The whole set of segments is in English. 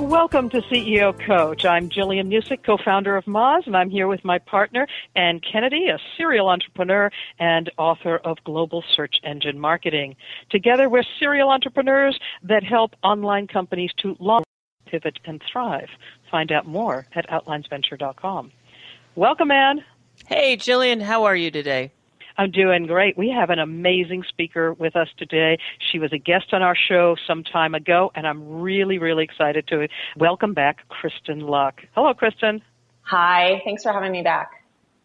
Welcome to CEO Coach. I'm Jillian Muessig, co-founder of Moz, and I'm here with my partner, Anne Kennedy, a serial entrepreneur and author of Global Search Engine Marketing. Together, we're serial entrepreneurs that help online companies to launch, pivot, and thrive. Find out more at outlinesventure.com. Welcome, Anne. Hey, Jillian, how are you today? I'm doing great. We have an amazing speaker with us today. She was a guest on our show some time ago, and I'm really, really excited to welcome back Kristin Luck. Hello, Kristin. Hi. Thanks for having me back.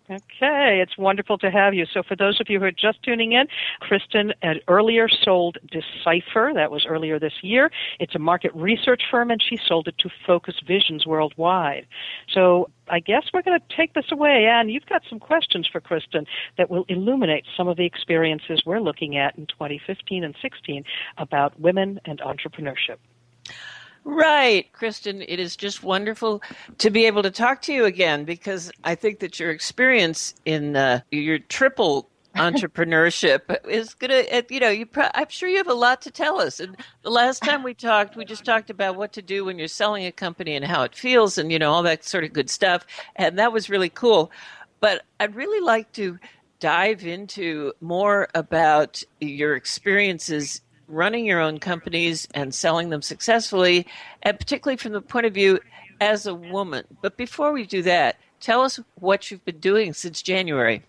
Okay, it's wonderful to have you. So, for those of you who are just tuning in, Kristin had earlier sold Decipher. That was earlier this year. It's a market research firm, and she sold it to Focus Visions worldwide. So, I guess we're going to take this away, and you've got some questions for Kristin that will illuminate some of the experiences we're looking at in 2015 and 16 about women and entrepreneurship. Right, Kristin, it is just wonderful to be able to talk to you again because I think that your experience in uh, your triple entrepreneurship is going to, uh, you know, you pro- I'm sure you have a lot to tell us. And the last time we talked, we just talked about what to do when you're selling a company and how it feels and, you know, all that sort of good stuff. And that was really cool. But I'd really like to dive into more about your experiences running your own companies and selling them successfully, and particularly from the point of view as a woman. But before we do that, tell us what you've been doing since January.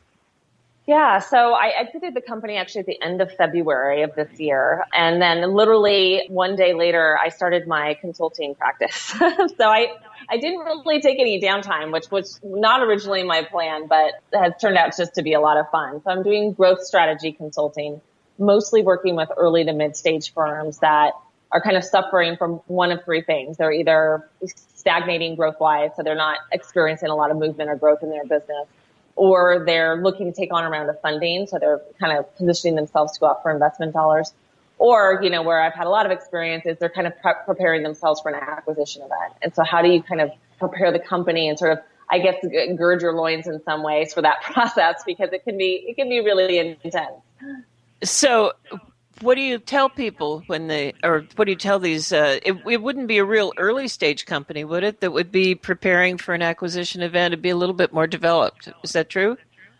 Yeah, so I exited the company actually at the end of February of this year. And then literally one day later, I started my consulting practice. so I, I didn't really take any downtime, which was not originally my plan, but has turned out just to be a lot of fun. So I'm doing growth strategy consulting mostly working with early to mid stage firms that are kind of suffering from one of three things. They're either stagnating growth wise, so they're not experiencing a lot of movement or growth in their business, or they're looking to take on a round of funding, so they're kind of positioning themselves to go out for investment dollars. Or, you know, where I've had a lot of experience is they're kind of pre- preparing themselves for an acquisition event. And so how do you kind of prepare the company and sort of I guess gird your loins in some ways for that process because it can be it can be really intense. So, what do you tell people when they, or what do you tell these? Uh, it, it, wouldn't be a real early stage company, would it? That would be preparing for an acquisition event. It'd be a little bit more developed. Is that true?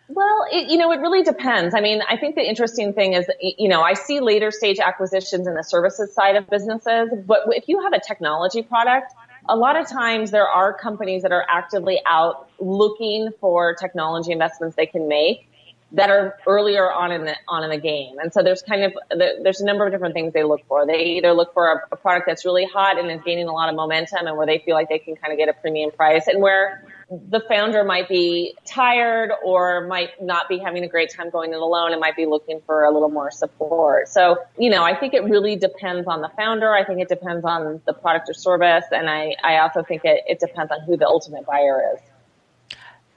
Well, it, you know, it really depends. I mean, I think the interesting thing is, you know, I see later stage acquisitions in the services side of businesses, but if you have a technology product, a lot of times there are companies that are actively out looking for technology investments they can make that are earlier on in the on in the game. And so there's kind of there's a number of different things they look for. They either look for a, a, product that's really hot and is gaining a lot of momentum, and where they feel like they can kind of get a premium price, and where the founder might be tired or might not be having a great time going it alone and might be looking for a little more support. So, you know, I think it really depends on the founder. I think it depends on the product or service. And I, I also think it, it depends on who the ultimate buyer is.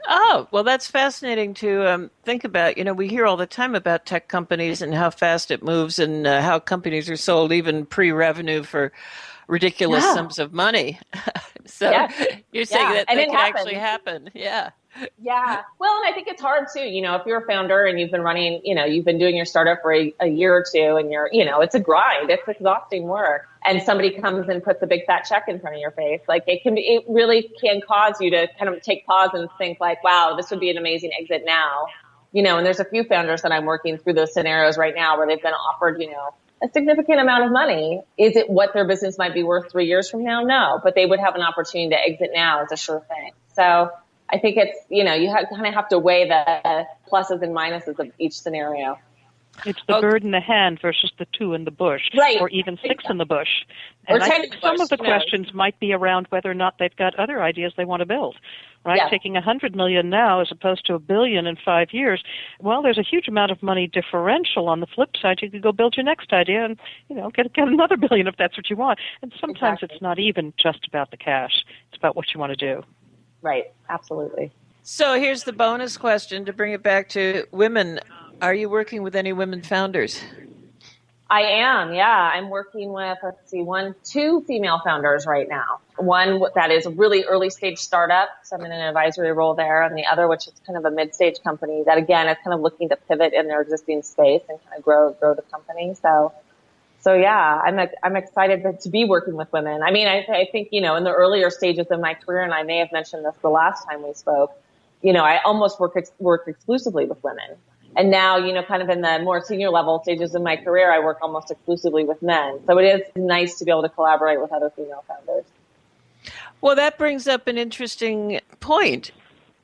Oh, well, that's fascinating to um, think about. You know, we hear all the time about tech companies and how fast it moves and uh, how companies are sold even pre revenue for ridiculous yeah. sums of money. so yeah. you're saying yeah. that and can happens. actually happen. Yeah. Yeah. Well, and I think it's hard too. You know, if you're a founder and you've been running, you know, you've been doing your startup for a, a year or two and you're, you know, it's a grind. It's exhausting work. And somebody comes and puts a big fat check in front of your face. Like it can be, it really can cause you to kind of take pause and think like, wow, this would be an amazing exit now. You know, and there's a few founders that I'm working through those scenarios right now where they've been offered, you know, a significant amount of money. Is it what their business might be worth three years from now? No, but they would have an opportunity to exit now as a sure thing. So I think it's, you know, you have, kind of have to weigh the pluses and minuses of each scenario. It's the okay. bird in the hand versus the two in the bush, right. or even six in the bush. And I think some of the questions might be around whether or not they've got other ideas they want to build. Right, yeah. taking a hundred million now as opposed to a billion in five years. Well, there's a huge amount of money differential. On the flip side, you could go build your next idea and you know get get another billion if that's what you want. And sometimes exactly. it's not even just about the cash; it's about what you want to do. Right, absolutely. So here's the bonus question to bring it back to women. Are you working with any women founders? I am, yeah. I'm working with, let's see, one, two female founders right now. One that is a really early stage startup, so I'm in an advisory role there, and the other, which is kind of a mid stage company that again is kind of looking to pivot in their existing space and kind of grow, grow the company. So so yeah, I'm I'm excited to be working with women. I mean, I, I think you know in the earlier stages of my career, and I may have mentioned this the last time we spoke. You know, I almost work ex- exclusively with women, and now you know, kind of in the more senior level stages of my career, I work almost exclusively with men. So it is nice to be able to collaborate with other female founders. Well, that brings up an interesting point.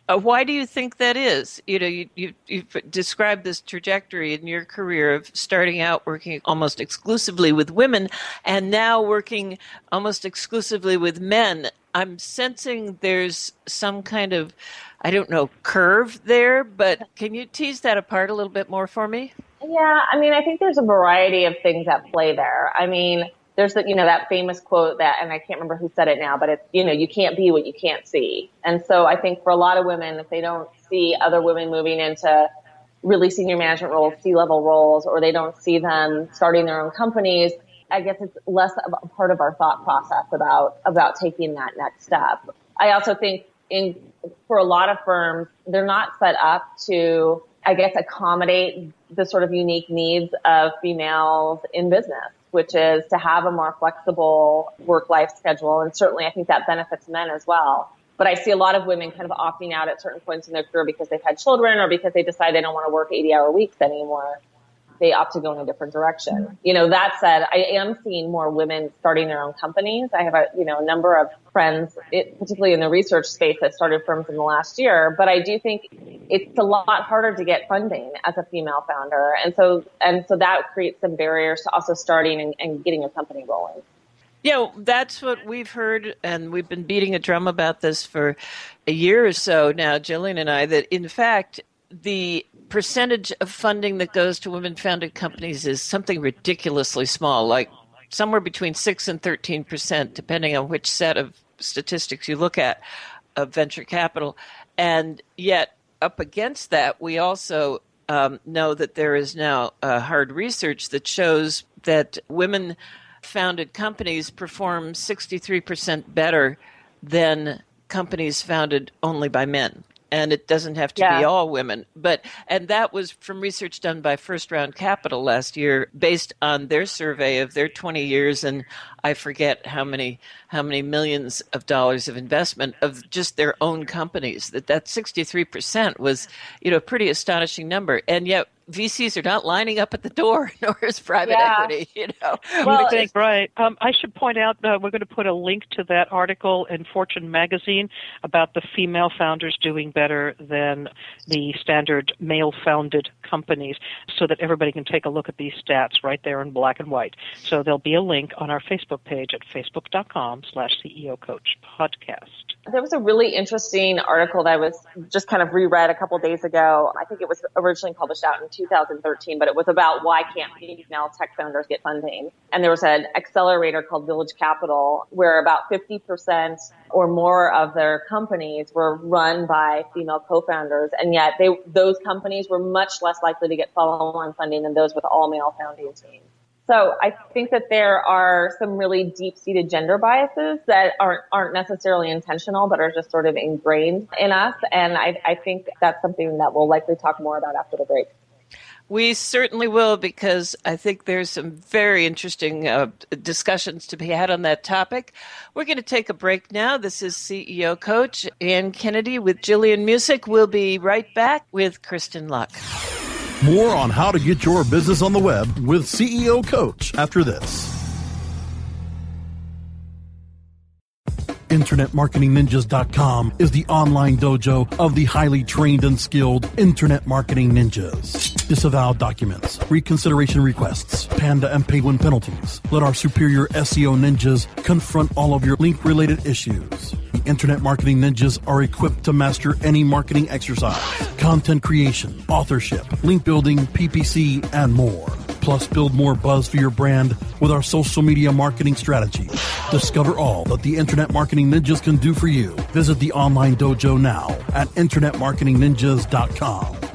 Uh, why do you think that is? You know, you, you, you've described this trajectory in your career of starting out working almost exclusively with women and now working almost exclusively with men. I'm sensing there's some kind of, I don't know, curve there, but can you tease that apart a little bit more for me? Yeah, I mean, I think there's a variety of things at play there. I mean, there's the, you know, that famous quote that, and I can't remember who said it now, but it's, you know, you can't be what you can't see. And so I think for a lot of women, if they don't see other women moving into really senior management roles, C-level roles, or they don't see them starting their own companies, I guess it's less of a part of our thought process about, about taking that next step. I also think in, for a lot of firms, they're not set up to, I guess, accommodate the sort of unique needs of females in business which is to have a more flexible work life schedule. And certainly I think that benefits men as well. But I see a lot of women kind of opting out at certain points in their career because they've had children or because they decide they don't want to work 80 hour weeks anymore they opt to go in a different direction. Mm-hmm. You know, that said, I am seeing more women starting their own companies. I have a, you know, a number of friends, it, particularly in the research space that started firms in the last year, but I do think it's a lot harder to get funding as a female founder. And so, and so that creates some barriers to also starting and, and getting a company rolling. Yeah, that's what we've heard, and we've been beating a drum about this for a year or so now, Jillian and I, that in fact, the percentage of funding that goes to women founded companies is something ridiculously small, like somewhere between 6 and 13 percent, depending on which set of statistics you look at of venture capital. And yet, up against that, we also um, know that there is now uh, hard research that shows that women founded companies perform 63% better than companies founded only by men and it doesn't have to yeah. be all women. But and that was from research done by First Round Capital last year, based on their survey of their 20 years, and I forget how many how many millions of dollars of investment of just their own companies. That that 63 percent was, you know, a pretty astonishing number, and yet VCs are not lining up at the door, nor is private Yeah. equity. You know, Well, you think right? Um, I should point out uh, we're going to put a link to that article in Fortune magazine about the female founders doing better than the standard male-founded companies, so that everybody can take a look at these stats right there in black and white. So there'll be a link on our Facebook page at facebook.com/slash CEO Coach Podcast. There was a really interesting article that I was just kind of reread a couple days ago. I think it was originally published out in 2013, but it was about why can't female tech founders get funding. And there was an accelerator called Village Capital where about 50% or more of their companies were run by female co-founders. And yet they, those companies were much less likely to get follow-on funding than those with all male founding teams. So I think that there are some really deep-seated gender biases that aren't aren't necessarily intentional, but are just sort of ingrained in us. And I, I think that's something that we'll likely talk more about after the break. we certainly will because I think there's some very interesting uh, discussions to be had on that topic. We're going to take a break now. This is CEO Coach Anne Kennedy with Jillian Muessig. We'll be right back with Kristin Luck. More on how to get your business on the web with CEO Coach after this. InternetMarketingNinjas.com is the online dojo of the highly trained and skilled Internet Marketing Ninjas. Disavow documents, reconsideration requests, panda and penguin penalties. Let our superior SEO ninjas confront all of your link related issues. Internet Marketing Ninjas are equipped to master any marketing exercise, content creation, authorship, link building, PPC, and more. Plus, build more buzz for your brand with our social media marketing strategy. Discover all that the Internet Marketing Ninjas can do for you. Visit the online dojo now at InternetMarketingNinjas.com.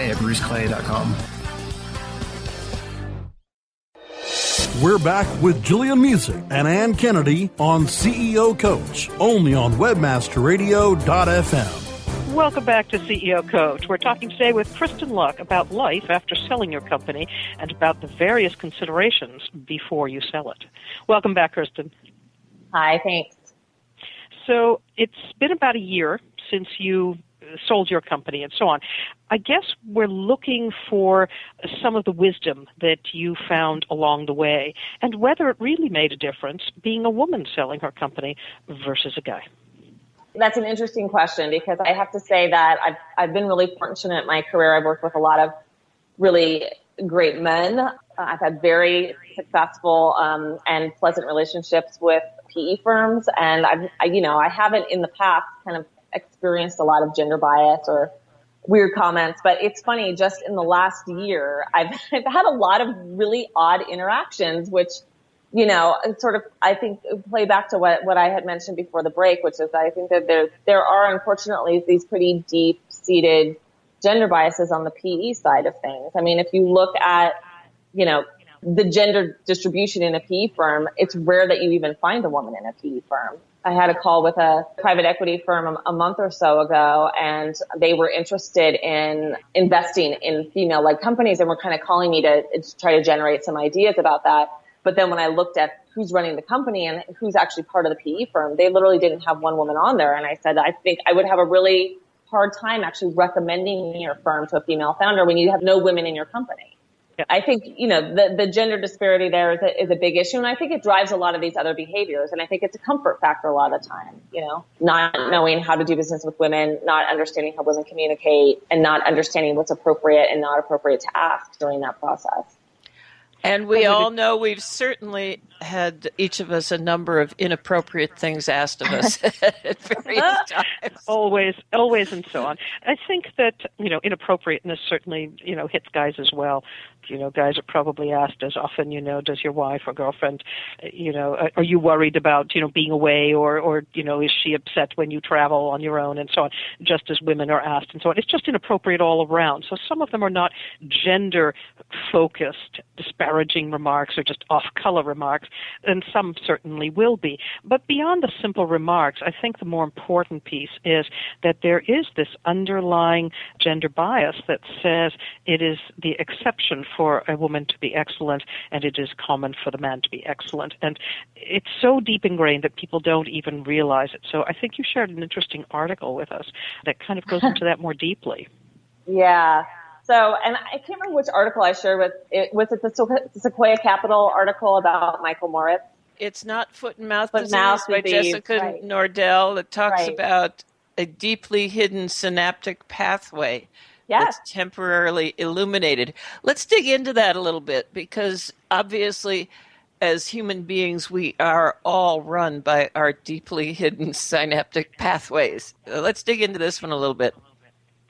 at bruceclay.com. We're back with Jillian Muessig and Anne Kennedy on CEO Coach, only on WebmasterRadio.fm. Welcome back to CEO Coach. We're talking today with Kristin Luck about life after selling your company and about the various considerations before you sell it. Welcome back, Kristin. Hi, thanks. So it's been about a year since you sold your company and so on. I guess we're looking for some of the wisdom that you found along the way and whether it really made a difference being a woman selling her company versus a guy. That's an interesting question because I have to say that I've I've been really fortunate in my career. I've worked with a lot of really great men. I've had very successful um, and pleasant relationships with PE firms, and I've I, you know I haven't in the past kind of experienced a lot of gender bias or weird comments. But it's funny, just in the last year, I've I've had a lot of really odd interactions, which you know, sort of, I think play back to what, what I had mentioned before the break, which is I think that there, there are unfortunately these pretty deep seated gender biases on the PE side of things. I mean, if you look at, you know, the gender distribution in a PE firm, it's rare that you even find a woman in a PE firm. I had a call with a private equity firm a month or so ago and they were interested in investing in female led companies and were kind of calling me to, to try to generate some ideas about that. But then when I looked at who's running the company and who's actually part of the PE firm, they literally didn't have one woman on there. And I said, I think I would have a really hard time actually recommending your firm to a female founder when you have no women in your company. I think, you know, the, the gender disparity there is a, is a big issue. And I think it drives a lot of these other behaviors. And I think it's a comfort factor a lot of the time, you know, not knowing how to do business with women, not understanding how women communicate and not understanding what's appropriate and not appropriate to ask during that process. And we all know we've certainly had each of us a number of inappropriate things asked of us at various times. Always, always, and so on. I think that you know inappropriateness certainly you know hits guys as well. You know, guys are probably asked as often. You know, does your wife or girlfriend, you know, are you worried about you know being away or or you know is she upset when you travel on your own and so on? Just as women are asked and so on. It's just inappropriate all around. So some of them are not gender focused, disparaging remarks or just off color remarks and some certainly will be. But beyond the simple remarks, I think the more important piece is that there is this underlying gender bias that says it is the exception for a woman to be excellent and it is common for the man to be excellent. And it's so deep ingrained that people don't even realize it. So I think you shared an interesting article with us that kind of goes into that more deeply. Yeah. So, and I can't remember which article I shared with it. Was it the Sequoia Capital article about Michael Moritz? It's not foot and mouth foot disease mouth by disease, Jessica right. Nordell that talks Right. about a deeply hidden synaptic pathway Yes. that's temporarily illuminated. Let's dig into that a little bit because obviously as human beings we are all run by our deeply hidden synaptic pathways. Let's dig into this one a little bit.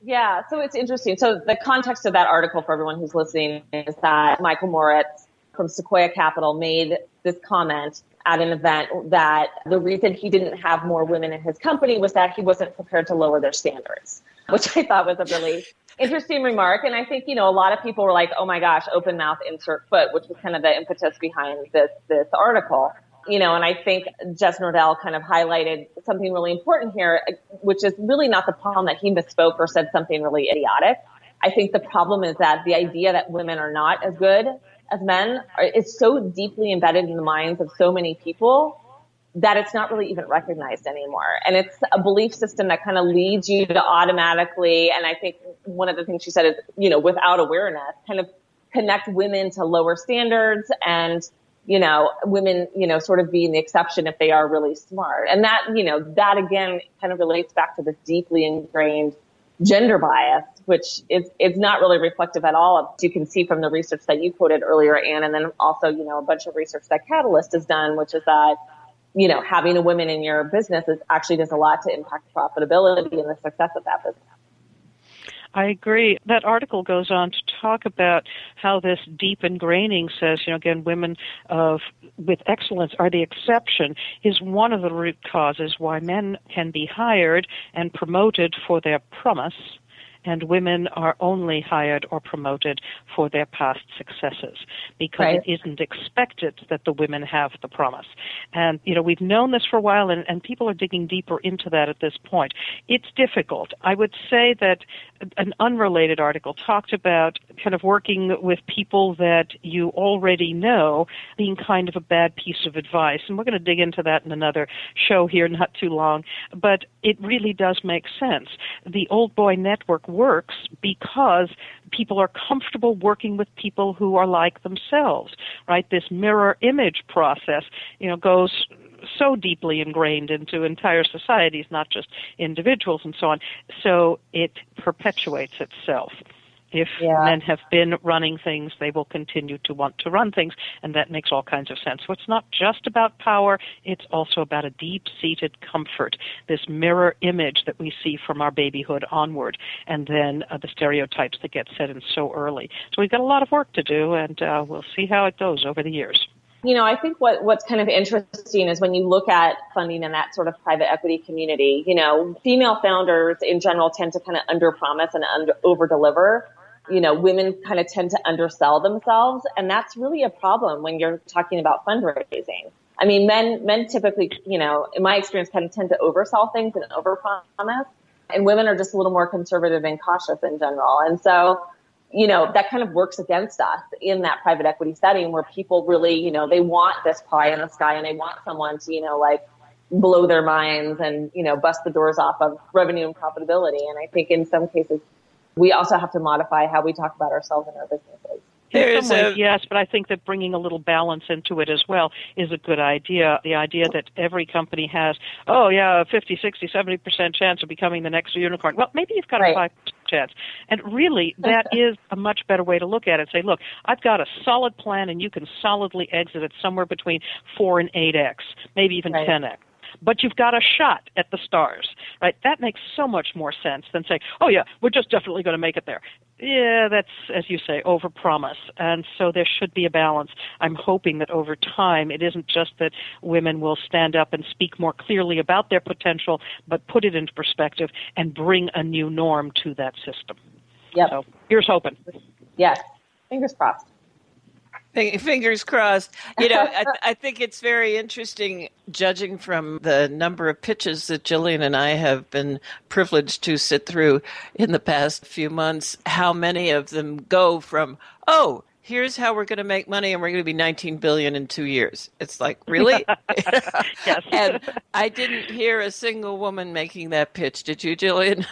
Yeah, so it's interesting. So the context of that article for everyone who's listening is that Michael Moritz from Sequoia Capital made this comment at an event that the reason he didn't have more women in his company was that he wasn't prepared to lower their standards, which I thought was a really interesting remark. And I think, you know, a lot of people were like, oh my gosh, open mouth, insert foot, which was kind of the impetus behind this, this article. You know, and I think Jess Nordell kind of highlighted something really important here, which is really not the problem that he misspoke or said something really idiotic. I think the problem is that the idea that women are not as good as men is so deeply embedded in the minds of so many people that it's not really even recognized anymore. And it's a belief system that kind of leads you to automatically, and I think one of the things she said is, you know, without awareness, kind of connect women to lower standards and, you know, women, you know, sort of being the exception if they are really smart. And that, you know, that again kind of relates back to this deeply ingrained gender bias, which is, is not really reflective at all. of- You can see from the research that you quoted earlier, Anne, and then also, you know, a bunch of research that Catalyst has done, which is that, you know, having a woman in your business is actually does a lot to impact profitability and the success of that business. I agree. That article goes on to talk about how this deep ingraining says, you know, again, women of with excellence are the exception is one of the root causes why men can be hired and promoted for their promise and women are only hired or promoted for their past successes because Right. it isn't expected that the women have the promise. And, you know, we've known this for a while and, and people are digging deeper into that at this point. It's difficult. I would say that an unrelated article talked about kind of working with people that you already know being kind of a bad piece of advice. And we're going to dig into that in another show here not too long. But it really does make sense. The old boy network works because people are comfortable working with people who are like themselves, right? This mirror image process, you know, goes so deeply ingrained into entire societies, not just individuals and so on. So it perpetuates itself. If Yeah. men have been running things, they will continue to want to run things, and that makes all kinds of sense. So it's not just about power, it's also about a deep seated comfort, this mirror image that we see from our babyhood onward, and then uh, the stereotypes that get set in so early. So we've got a lot of work to do, and uh, we'll see how it goes over the years. You know, I think what, what's kind of interesting is when you look at funding in that sort of private equity community, you know, female founders in general tend to kind of under promise and under over deliver. You know, women kind of tend to undersell themselves. And that's really a problem when you're talking about fundraising. I mean, men, men typically, you know, in my experience kind of tend to oversell things and overpromise. And women are just a little more conservative and cautious in general. And so, you know, that kind of works against us in that private equity setting where people really, you know, they want this pie in the sky and they want someone to, you know, like blow their minds and, you know, bust the doors off of revenue and profitability. And I think in some cases, we also have to modify how we talk about ourselves and our businesses. In some ways, yes, but I think that bringing a little balance into it as well is a good idea. The idea that every company has, oh yeah, 50, 60, 70% chance of becoming the next unicorn. Well, maybe you've got right. a 5% chance. And really, that is a much better way to look at it. Say, look, I've got a solid plan and you can solidly exit it somewhere between 4 and 8x, maybe even right. 10x but you've got a shot at the stars, right? That makes so much more sense than saying, oh yeah, we're just definitely going to make it there. Yeah, that's, as you say, overpromise. And so there should be a balance. I'm hoping that over time, it isn't just that women will stand up and speak more clearly about their potential, but put it into perspective and bring a new norm to that system. Yep. So here's hoping. Yes. Fingers crossed. Fingers crossed. You know, I, I, think it's very interesting, judging from the number of pitches that Jillian and I have been privileged to sit through in the past few months, how many of them go from, oh, here's how we're going to make money and we're going to be 19 billion in two years. It's like, really? yes. and I didn't hear a single woman making that pitch. Did you, Jillian?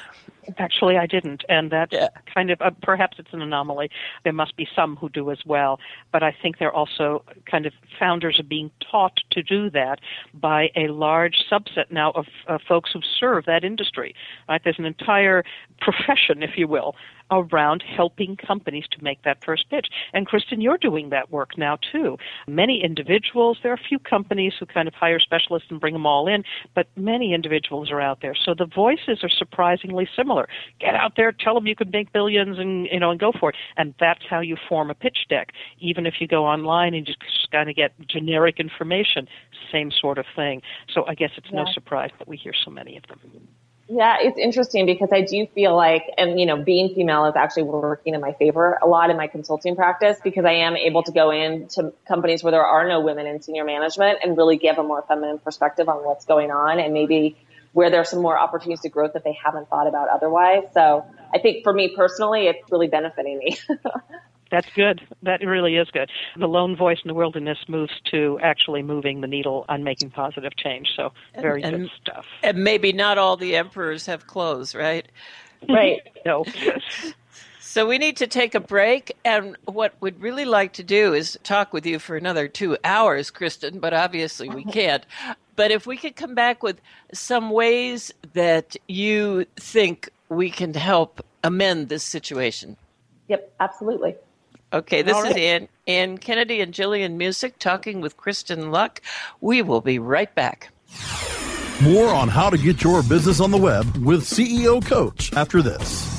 Actually, I didn't, and that's yeah. kind of uh, perhaps it's an anomaly. There must be some who do as well, but I think they're also kind of founders are being taught to do that by a large subset now of uh, folks who serve that industry. Right? There's an entire profession, if you will, around helping companies to make that first pitch. And Kristin, you're doing that work now too. Many individuals, there are a few companies who kind of hire specialists and bring them all in, but many individuals are out there. So the voices are surprisingly similar. Get out there, tell them you can make billions and, you know, and go for it. And that's how you form a pitch deck. Even if you go online and just kind of get generic information, same sort of thing. So I guess it's yeah. no surprise that we hear so many of them. Yeah, it's interesting because I do feel like, and you know, being female is actually working in my favor a lot in my consulting practice because I am able to go into companies where there are no women in senior management and really give a more feminine perspective on what's going on and maybe where there's some more opportunities to growth that they haven't thought about otherwise. So I think for me personally, it's really benefiting me. That's good. That really is good. The lone voice in the wilderness moves to actually moving the needle on making positive change. So very and, good stuff. And maybe not all the emperors have clothes, right? Right. no. So we need to take a break, and what we'd really like to do is talk with you for another two hours, Kristin. But obviously we oh. can't. But if we could come back with some ways that you think we can help amend this situation. Yep, absolutely. Okay, this right. is Anne, Anne Kennedy and Jillian Muessig talking with Kristin Luck. We will be right back. More on how to get your business on the web with CEO Coach after this.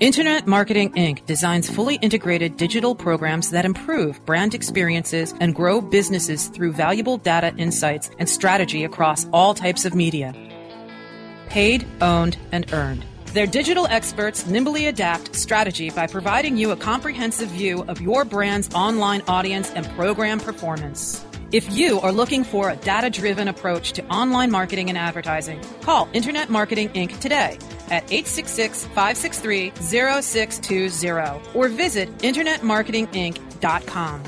Internet Marketing Inc. designs fully integrated digital programs that improve brand experiences and grow businesses through valuable data insights and strategy across all types of media. Paid, owned, and earned. Their digital experts nimbly adapt strategy by providing you a comprehensive view of your brand's online audience and program performance. If you are looking for a data driven approach to online marketing and advertising, call Internet Marketing Inc. today at 866-563-0620 or visit internetmarketinginc.com.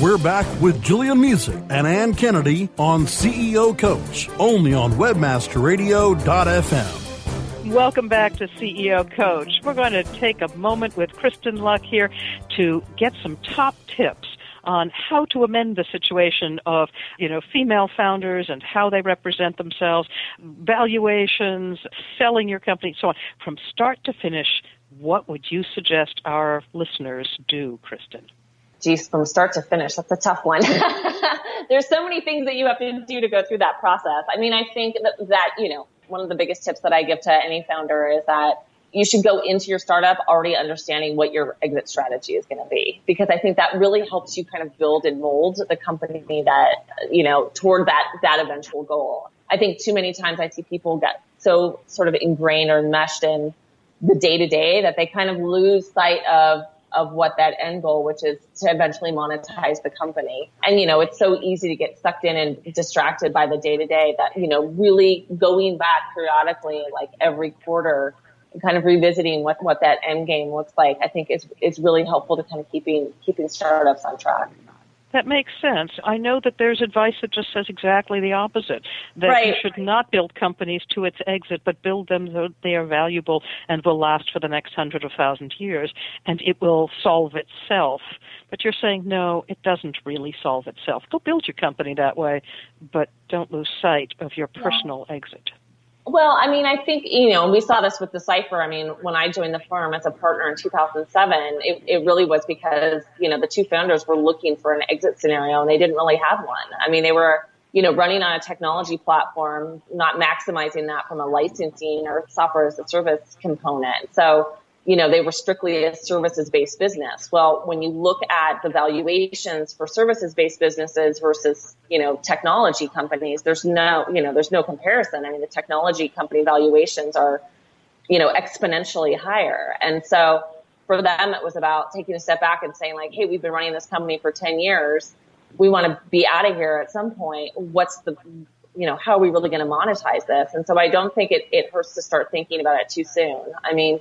We're back with Jillian Muessig and Anne Kennedy on CEO Coach, only on WebmasterRadio.fm. Welcome back to CEO Coach. We're going to take a moment with Kristin Luck here to get some top tips on how to amend the situation of, you know, female founders and how they represent themselves, valuations, selling your company, so on. From start to finish, what would you suggest our listeners do, Kristin? geez, from start to finish, that's a tough one. There's so many things that you have to do to go through that process. I mean, I think that, that, you know, one of the biggest tips that I give to any founder is that you should go into your startup already understanding what your exit strategy is going to be because I think that really helps you kind of build and mold the company that, you know, toward that, that eventual goal. I think too many times I see people get so sort of ingrained or meshed in the day to day that they kind of lose sight of of what that end goal, which is to eventually monetize the company. And, you know, it's so easy to get sucked in and distracted by the day to day that, you know, really going back periodically, like every quarter, kind of revisiting what, what that end game looks like, I think is, is really helpful to kind of keeping, keeping startups on track. That makes sense. I know that there's advice that just says exactly the opposite. That right. you should not build companies to its exit, but build them so they are valuable and will last for the next hundred or thousand years, and it will solve itself. But you're saying, no, it doesn't really solve itself. Go build your company that way, but don't lose sight of your personal yeah. exit. Well, I mean, I think, you know, we saw this with Decipher. I mean, when I joined the firm as a partner in 2007, it, it really was because, you know, the two founders were looking for an exit scenario and they didn't really have one. I mean, they were, you know, running on a technology platform, not maximizing that from a licensing or software as a service component. So, you know, they were strictly a services based business. Well, when you look at the valuations for services based businesses versus, you know, technology companies, there's no, you know, there's no comparison. I mean, the technology company valuations are, you know, exponentially higher. And so for them, it was about taking a step back and saying like, Hey, we've been running this company for 10 years. We want to be out of here at some point. What's the, you know, how are we really going to monetize this? And so I don't think it, it hurts to start thinking about it too soon. I mean,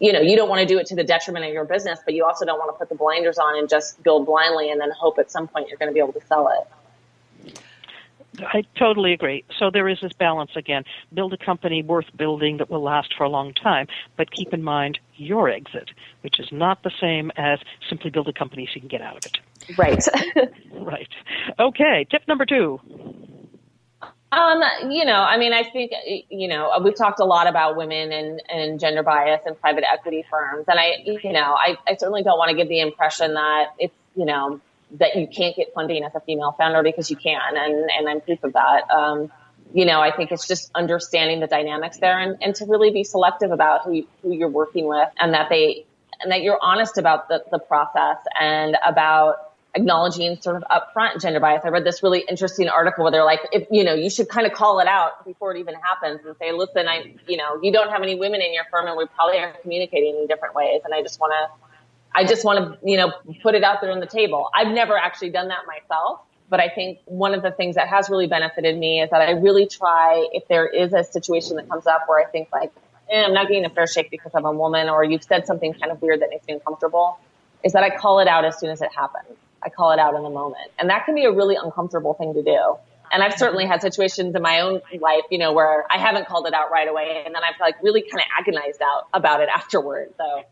you know, you don't want to do it to the detriment of your business, but you also don't want to put the blinders on and just build blindly and then hope at some point you're going to be able to sell it. I totally agree. So there is this balance again. Build a company worth building that will last for a long time, but keep in mind your exit, which is not the same as simply build a company so you can get out of it. Right. right. Okay, tip number two. Um, you know, I mean, I think, you know, we've talked a lot about women and, and gender bias and private equity firms. And I, you know, I, I certainly don't want to give the impression that it's, you know, that you can't get funding as a female founder because you can. And, and I'm proof of that. Um, you know, I think it's just understanding the dynamics there and, and to really be selective about who, you, who you're working with and that they, and that you're honest about the, the process and about, acknowledging sort of upfront gender bias. I read this really interesting article where they're like, if, you know, you should kind of call it out before it even happens and say, listen, I, you know, you don't have any women in your firm and we probably are communicating in different ways. And I just want to, I just want to, you know, put it out there on the table. I've never actually done that myself. But I think one of the things that has really benefited me is that I really try, if there is a situation that comes up where I think like, eh, I'm not getting a fair shake because I'm a woman or you've said something kind of weird that makes me uncomfortable, is that I call it out as soon as it happens. I call it out in the moment. And that can be a really uncomfortable thing to do. And I've certainly had situations in my own life, you know, where I haven't called it out right away. And then I've like really kind of agonized out about it afterward. So.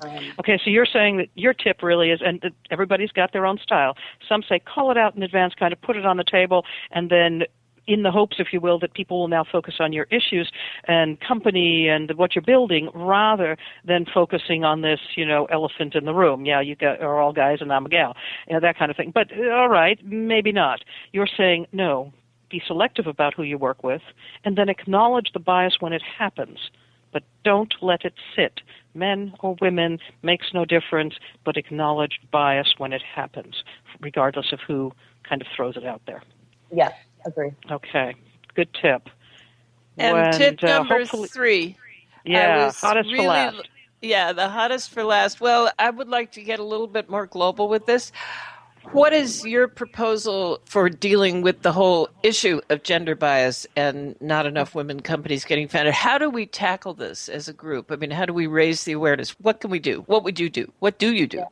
Um, okay, so you're saying that your tip really is, and everybody's got their own style. Some say call it out in advance, kind of put it on the table, and then in the hopes, if you will, that people will now focus on your issues and company and what you're building rather than focusing on this, you know, elephant in the room. Yeah, you are all guys and I'm a gal, you know, that kind of thing. But uh, all right, maybe not. You're saying no. Be selective about who you work with, and then acknowledge the bias when it happens. But don't let it sit. Men or women makes no difference, but acknowledge bias when it happens, regardless of who kind of throws it out there. Yes, agree. Okay, good tip. And when, tip uh, number three. Yeah, hottest really, for last. Yeah, the hottest for last. Well, I would like to get a little bit more global with this. What is your proposal for dealing with the whole issue of gender bias and not enough women companies getting founded? How do we tackle this as a group? I mean, how do we raise the awareness? What can we do? What would you do? What do you do? Yeah.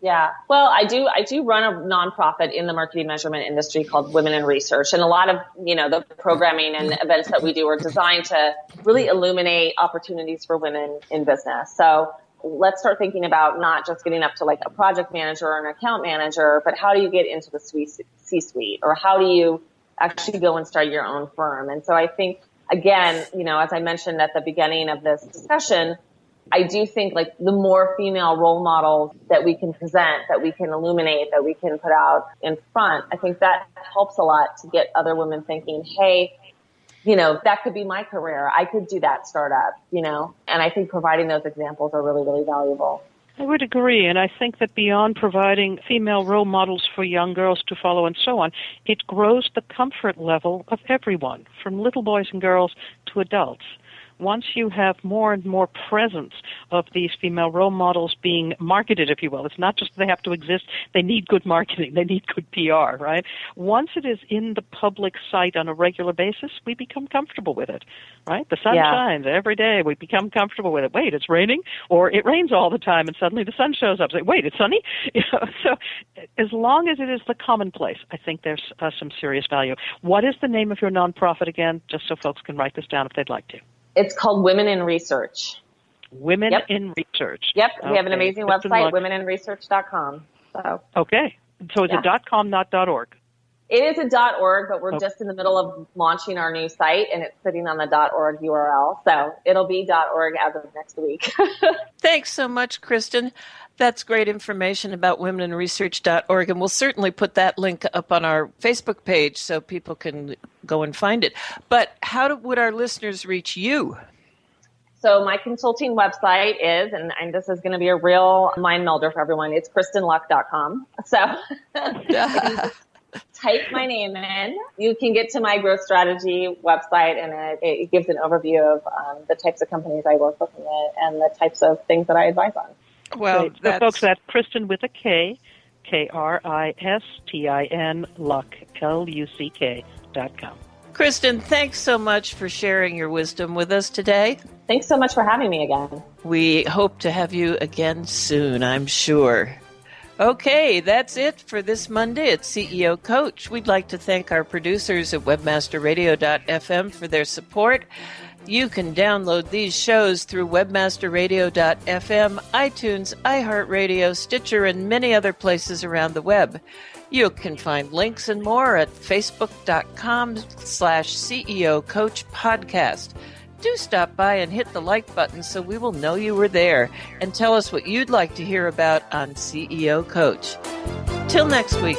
Yeah. Well, I do, I do run a nonprofit in the marketing measurement industry called Women in Research. And a lot of, you know, the programming and events that we do are designed to really illuminate opportunities for women in business. So let's start thinking about not just getting up to like a project manager or an account manager, but how do you get into the C-suite or how do you actually go and start your own firm? And so I think again, you know, as I mentioned at the beginning of this discussion, I do think like the more female role models that we can present, that we can illuminate, that we can put out in front, I think that helps a lot to get other women thinking, hey, you know, that could be my career. I could do that startup, you know, and I think providing those examples are really, really valuable. I would agree, and I think that beyond providing female role models for young girls to follow and so on, it grows the comfort level of everyone, from little boys and girls to adults once you have more and more presence of these female role models being marketed, if you will, it's not just they have to exist, they need good marketing, they need good PR, right? Once it is in the public sight on a regular basis, we become comfortable with it, right? The sun yeah. shines every day, we become comfortable with it. Wait, it's raining? Or it rains all the time and suddenly the sun shows up. Say, wait, it's sunny? You know, so as long as it is the commonplace, I think there's uh, some serious value. What is the name of your nonprofit again, just so folks can write this down if they'd like to? It's called Women in Research. Women yep. in Research. Yep. Okay. We have an amazing website, womeninresearch.com. So. Okay. So it's yeah. a .com, not dot .org. It is a dot .org, but we're okay. just in the middle of launching our new site, and it's sitting on the dot .org URL. So it'll be dot .org as of next week. Thanks so much, Kristin. That's great information about womeninresearch.org, and we'll certainly put that link up on our Facebook page so people can go and find it. But how do, would our listeners reach you? So my consulting website is, and, and this is going to be a real mind melder for everyone, it's kristinluck.com. So type my name in. You can get to my growth strategy website and it, it gives an overview of um, the types of companies I work with and the, and the types of things that I advise on. Well, so folks, that's Kristin with a K, K R I S T I N Luck, L U C K dot com. Kristin, thanks so much for sharing your wisdom with us today. Thanks so much for having me again. We hope to have you again soon, I'm sure. Okay, that's it for this Monday at CEO Coach. We'd like to thank our producers at webmasterradio.fm for their support. You can download these shows through webmasterradio.fm, iTunes, iHeartRadio, Stitcher, and many other places around the web. You can find links and more at facebook.com slash CEO Coach Podcast. Do stop by and hit the like button so we will know you were there and tell us what you'd like to hear about on CEO Coach. Till next week.